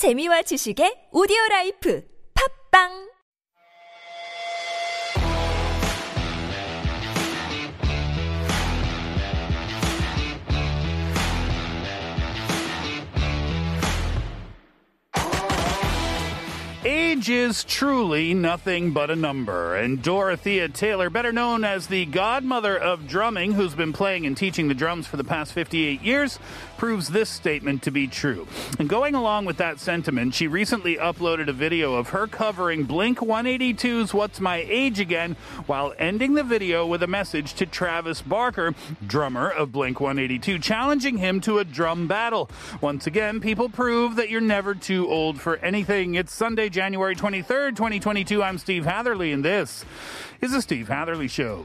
재미와 지식의 오디오 라이프 팝빵 Age is truly nothing but a number, and Dorothea Taylor, better known as the godmother of drumming, who's been playing and teaching the drums for the past 58 years, proves this statement to be true. And going along with that sentiment, she recently uploaded a video of her covering Blink 182's What's My Age Again, while ending the video with a message to Travis Barker, drummer of Blink 182, challenging him to a drum battle. Once again, people prove that you're never too old for anything. It's Sunday, January 23rd, 2022. I'm Steve Hatherley, and this is the Steve Hatherley Show.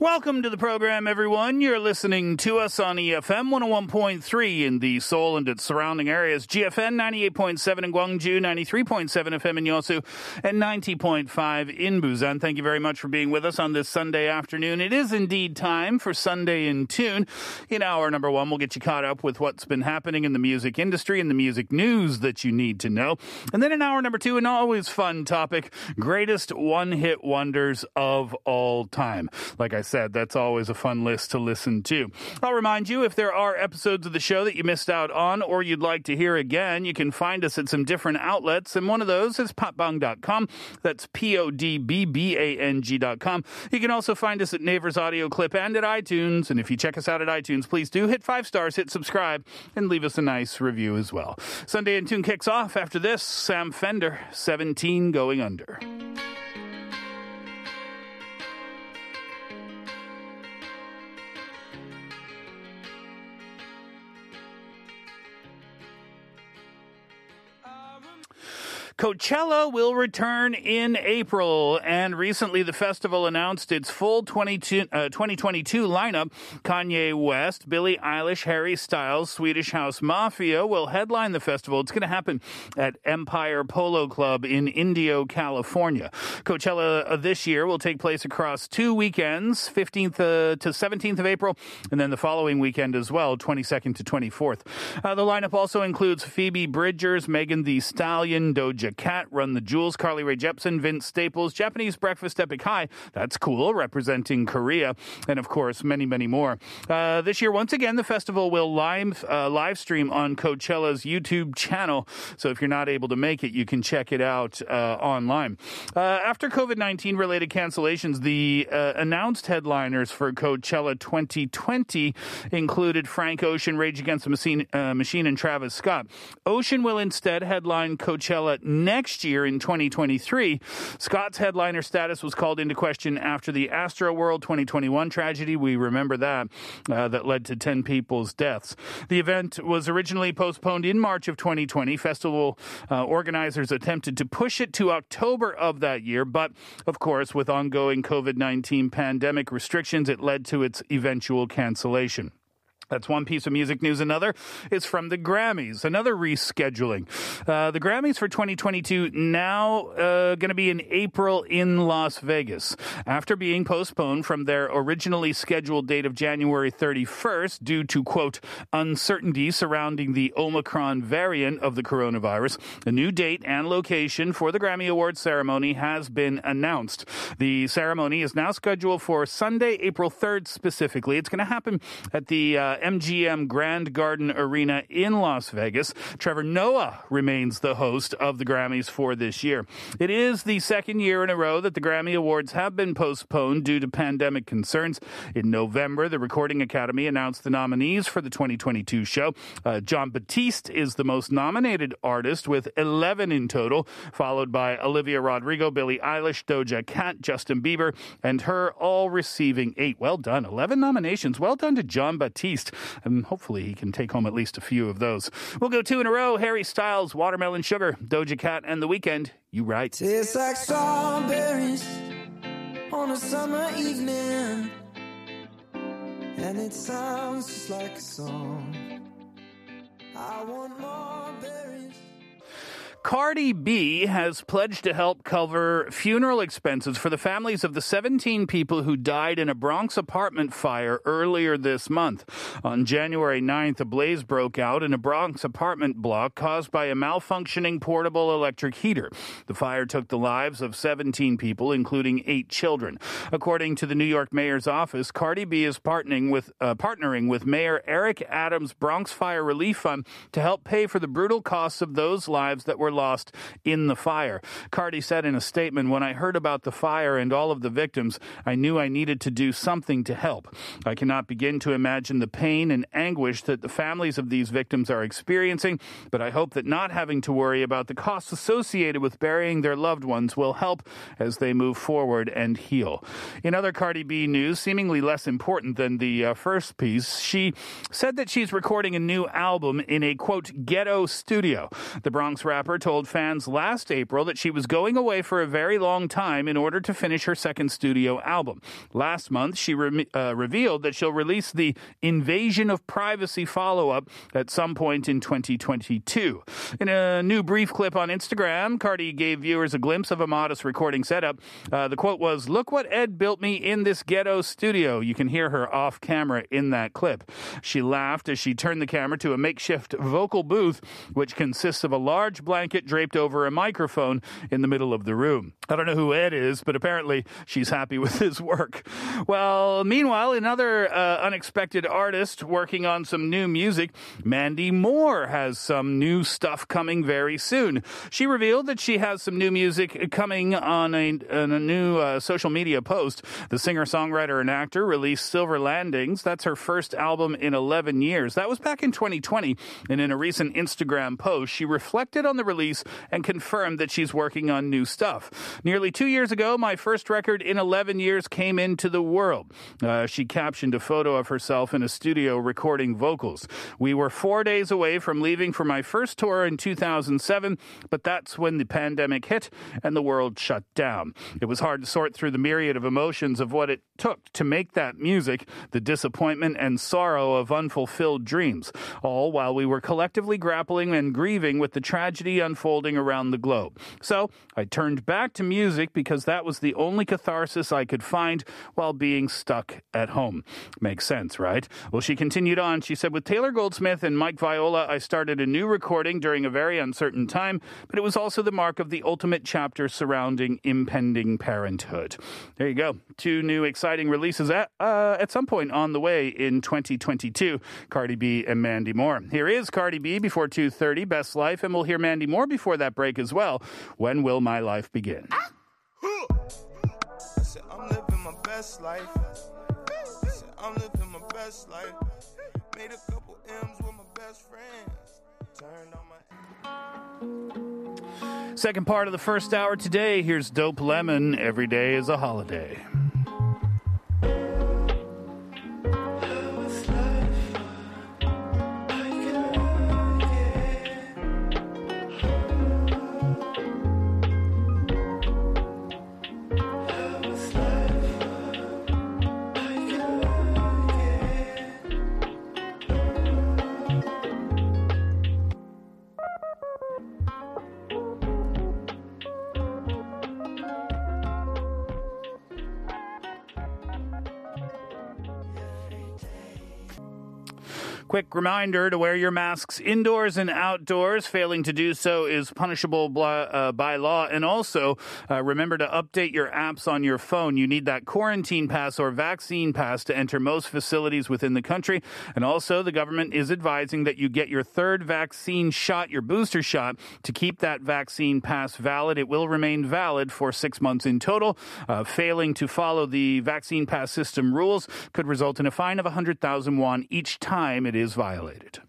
Welcome to the program, everyone. You're listening to us on EFM 101.3 in the Seoul and its surrounding areas, GFN 98.7 in Gwangju, 93.7 FM in Yosu, and 90.5 in Busan. Thank you very much for being with us on this Sunday afternoon. It is indeed time for Sunday in Tune. In hour number one, we'll get you caught up with what's been happening in the music industry and the music news that you need to know. And then in hour number two, an always fun topic, greatest one-hit wonders of all time. Like I said, that's always a fun list to listen to. I'll remind you if there are episodes of the show that you missed out on or you'd like to hear again, you can find us at some different outlets, and one of those is podbbang.com. That's P O D B B A N G.com. You can also find us at Naver's Audio Clip and at iTunes. And if you check us out at iTunes, please do hit five stars, hit subscribe, and leave us a nice review as well. Sunday in Tune kicks off after this. Sam Fender, 17 going under. Coachella will return in April, and recently the festival announced its full 22, uh, 2022 lineup. Kanye West, Billie Eilish, Harry Styles, Swedish House Mafia will headline the festival. It's going to happen at Empire Polo Club in Indio, California. Coachella uh, this year will take place across two weekends, 15th uh, to 17th of April, and then the following weekend as well, 22nd to 24th. Uh, the lineup also includes Phoebe Bridgers, Megan Thee Stallion, Doja Cat, Run the Jewels, Carly Rae Jepsen, Vince Staples, Japanese Breakfast Epic High. That's cool, representing Korea, and of course, many, many more. Uh, this year, once again, the festival will live, uh, live stream on Coachella's YouTube channel. So if you're not able to make it, you can check it out uh, online. Uh, after COVID 19 related cancellations, the uh, announced headliners for Coachella 2020 included Frank Ocean, Rage Against the Machine, uh, Machine and Travis Scott. Ocean will instead headline Coachella next year in 2023. Scott's headliner status was called into question after the Astro World 2021 tragedy. We remember that, uh, that led to 10 people's deaths. The event was originally postponed in March of 2020. Festival uh, organizers attempted to push it to October of that year, but of course, with ongoing COVID 19 pandemic restrictions, it led to its eventual cancellation. That's one piece of music news. Another is from the Grammys, another rescheduling. Uh, the Grammys for 2022 now uh, going to be in April in Las Vegas after being postponed from their originally scheduled date of January 31st due to, quote, uncertainty surrounding the Omicron variant of the coronavirus. A new date and location for the Grammy Awards ceremony has been announced. The ceremony is now scheduled for Sunday, April 3rd specifically. It's going to happen at the uh, MGM Grand Garden Arena in Las Vegas. Trevor Noah remains the host of the Grammys for this year. It is the second year in a row that the Grammy Awards have been postponed due to pandemic concerns. In November, the Recording Academy announced the nominees for the 2022 show. Uh, Jon Batiste is the most nominated artist with 11 in total, followed by Olivia Rodrigo, Billie Eilish, Doja Cat, Justin Bieber, and H.E.R. all receiving eight. Well done. 11 nominations. Well done to Jon Batiste. And hopefully he can take home at least a few of those. We'll go two in a row. Harry Styles, Watermelon Sugar, Doja Cat, and The Weeknd. You right. Tastes like strawberries on a summer evening, and it sounds just like a song. I want more berries. Cardi B has pledged to help cover funeral expenses for the families of the 17 people who died in a Bronx apartment fire earlier this month. On January 9th, a blaze broke out in a Bronx apartment block caused by a malfunctioning portable electric heater. The fire took the lives of 17 people, including eight children. According to the New York mayor's office, Cardi B is partnering with, uh, partnering with Mayor Eric Adams' Bronx Fire Relief Fund to help pay for the brutal costs of those lives that were lost in the fire. Cardi said in a statement, When I heard about the fire and all of the victims, I knew I needed to do something to help. I cannot begin to imagine the pain and anguish that the families of these victims are experiencing, but I hope that not having to worry about the costs associated with burying their loved ones will help as they move forward and heal. In other Cardi B news, seemingly less important than the uh, first piece, she said that she's recording a new album in a quote ghetto studio. The Bronx rapper told fans last April that she was going away for a very long time in order to finish her second studio album. Last month, she re- uh, revealed that she'll release the Invasion of Privacy follow up at some point in 2022. In a new brief clip on Instagram, Cardi gave viewers a glimpse of a modest recording setup. Uh, the quote was, Look what Ed built me in this ghetto studio. You can hear her off camera in that clip. She laughed as she turned the camera to a makeshift vocal booth, which consists of a large blanket draped over a microphone in the middle of the room. I don't know who Ed is, but apparently she's happy with his work. Well, meanwhile, another uh, unexpected artist working on some new music, Mandy Moore, has some new stuff coming very soon. She revealed that she has some new music coming on a, on a new uh, social media post. The singer songwriter and actor released Silver Landings. That's her first album in 11 years. That was back in 2020. And in a recent Instagram post, she reflected on the release and confirmed that she's working on new stuff. Nearly two years ago, my first record in 11 years came into the world. Uh, she captioned a photo of herself in a studio recording vocals. We were four days away from leaving for my first tour in 2007, but that's when the pandemic hit and the world shut down. It was hard to sort through the myriad of emotions of what it took to make that music, the disappointment and sorrow of unfulfilled dreams, all while we were collectively grappling and grieving with the tragedy unfolding around the globe. So I turned back to music because that was the only catharsis I could find while being stuck at home. Makes sense, right? Well, she continued on. She said, With Taylor Goldsmith and Mike Viola, I started a new recording during a very uncertain time, but it was also the mark of the ultimate chapter surrounding impending parenthood. There you go. Two new exciting releases at, uh, at some point on the way in 2022. Cardi B and Mandy Moore. Here is Cardi B before 2.30, Best Life, and we'll hear Mandy Moore before that break as well. When will my life begin? I said, I'm living my best life. I said, I'm living my best life. Made a couple M's with my best friends. Turned on my. Second part of the first hour today. Here's Dope Lemon. Every day is a holiday. Quick reminder to wear your masks indoors and outdoors. Failing to do so is punishable by, uh, by law. And also, uh, remember to update your apps on your phone. You need that quarantine pass or vaccine pass to enter most facilities within the country. And also, the government is advising that you get your third vaccine shot, your booster shot, to keep that vaccine pass valid. It will remain valid for six months in total. Uh, failing to follow the vaccine pass system rules could result in a fine of 100,000 won each time it is violated.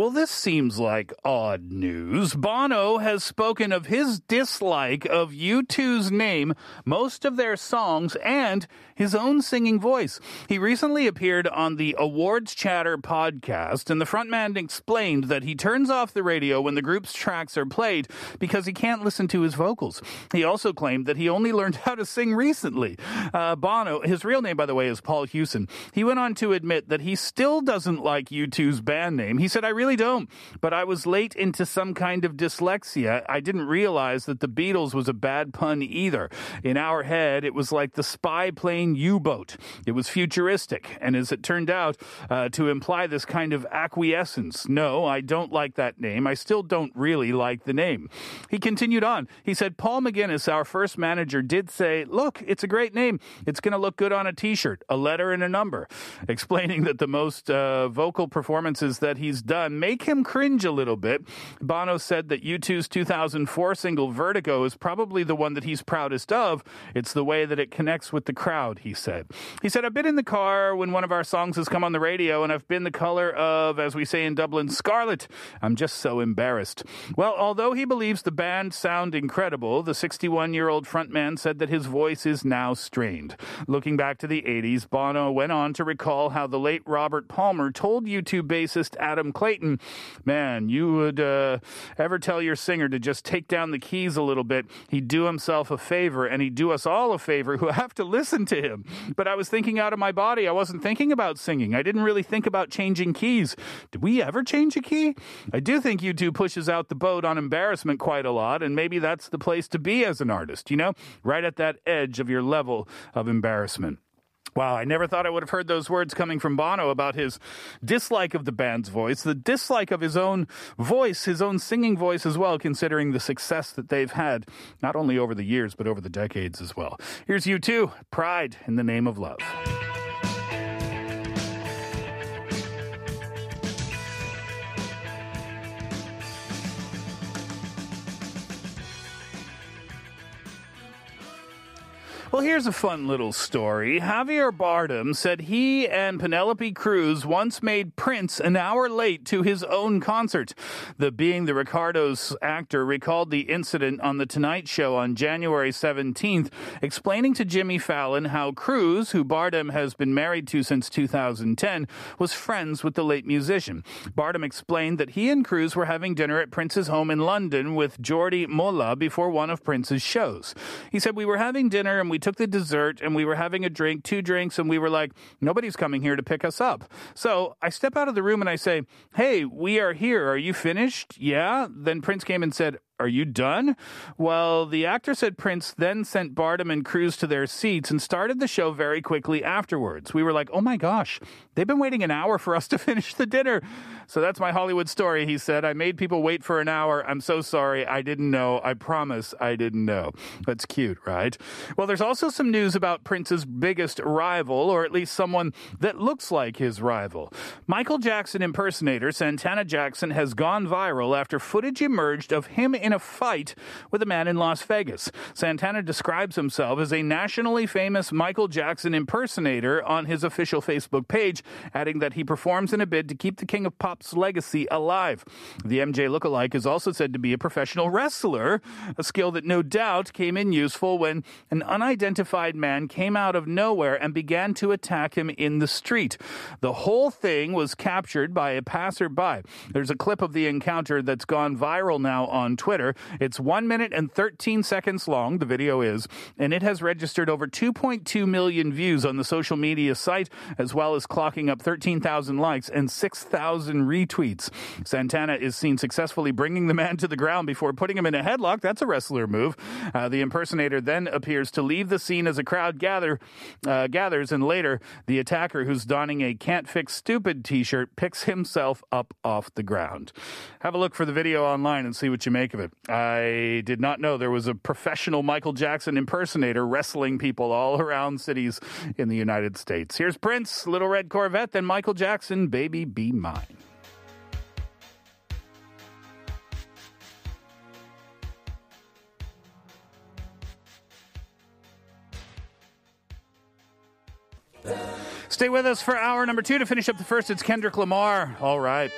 Well, this seems like odd news. Bono has spoken of his dislike of U2's name, most of their songs, and his own singing voice. He recently appeared on the Awards Chatter podcast, and the frontman explained that he turns off the radio when the group's tracks are played because he can't listen to his vocals. He also claimed that he only learned how to sing recently. Uh, Bono, his real name, by the way, is Paul Hewson. He went on to admit that he still doesn't like U2's band name. He said, I really really don't. But I was late into some kind of dyslexia. I didn't realize that the Beatles was a bad pun either. In our head, it was like the spy plane U boat. It was futuristic. And as it turned out, uh, to imply this kind of acquiescence. No, I don't like that name. I still don't really like the name. He continued on. He said, Paul McGuinness, our first manager, did say, Look, it's a great name. It's going to look good on a t shirt, a letter, and a number. Explaining that the most uh, vocal performances that he's done make him cringe a little bit. Bono said that U2's 2004 single Vertigo is probably the one that he's proudest of. It's the way that it connects with the crowd, he said. He said, I've been in the car when one of our songs has come on the radio, and I've been the color of, as we say in Dublin, scarlet. I'm just so embarrassed. Well, although he believes the band sound incredible, the 61 year old frontman said that his voice is now strained. Looking back to the 80s, Bono went on to recall how the late Robert Palmer told U2 bassist Adam Clayton, Man, you would uh, ever tell your singer to just take down the keys a little bit, he'd do himself a favor and he'd do us all a favor who have to listen to him. But I was thinking out of my body. I wasn't thinking about singing. I didn't really think about changing keys. Did we ever change a key? I do think U2 pushes out the boat on embarrassment quite a lot, and maybe that's the place to be as an artist, you know, right at that edge of your level of embarrassment. Wow, I never thought I would have heard those words coming from Bono about his dislike of the band's voice, the dislike of his own voice, his own singing voice as well, considering the success that they've had, not only over the years, but over the decades as well. Here's U2, Pride in the Name of Love. Well, here's a fun little story. Javier Bardem said he and Penelope Cruz once made Prince an hour late to his own concert. The Being the Ricardos actor recalled the incident on The Tonight Show on January 17th, explaining to Jimmy Fallon how Cruz, who Bardem has been married to since 2010, was friends with the late musician. Bardem explained that he and Cruz were having dinner at Prince's home in London with Jordi Molla before one of Prince's shows. He said, We were having dinner and we took the dessert and we were having a drink, two drinks, and we were like, nobody's coming here to pick us up. So I step out of the room and I say, Hey, we are here. Are you finished? Yeah. Then Prince came and said, are you done? Well, the actor said Prince then sent Bardem and Cruz to their seats and started the show very quickly afterwards. We were like, oh my gosh, they've been waiting an hour for us to finish the dinner. So that's my Hollywood story, he said. I made people wait for an hour. I'm so sorry. I didn't know. I promise I didn't know. That's cute, right? Well, there's also some news about Prince's biggest rival, or at least someone that looks like his rival. Michael Jackson impersonator Santana Jackson has gone viral after footage emerged of him in in a fight with a man in Las Vegas. Santana describes himself as a nationally famous Michael Jackson impersonator on his official Facebook page, adding that he performs in a bid to keep the King of Pop's legacy alive. The MJ lookalike is also said to be a professional wrestler, a skill that no doubt came in useful when an unidentified man came out of nowhere and began to attack him in the street. The whole thing was captured by a passerby. There's a clip of the encounter that's gone viral now on Twitter. Twitter. It's one minute and 13 seconds long, the video is, and it has registered over 2.2 million views on the social media site, as well as clocking up 13,000 likes and 6,000 retweets. Santana is seen successfully bringing the man to the ground before putting him in a headlock. That's a wrestler move. Uh, the impersonator then appears to leave the scene as a crowd gather uh, gathers, and later the attacker, who's donning a "Can't Fix Stupid" T-shirt, picks himself up off the ground. Have a look for the video online and see what you make of it. I did not know there was a professional Michael Jackson impersonator wrestling people all around cities in the United States. Here's Prince, Little Red Corvette, then Michael Jackson, Baby Be Mine. Stay with us for hour number two to finish up the first. It's Kendrick Lamar. All right.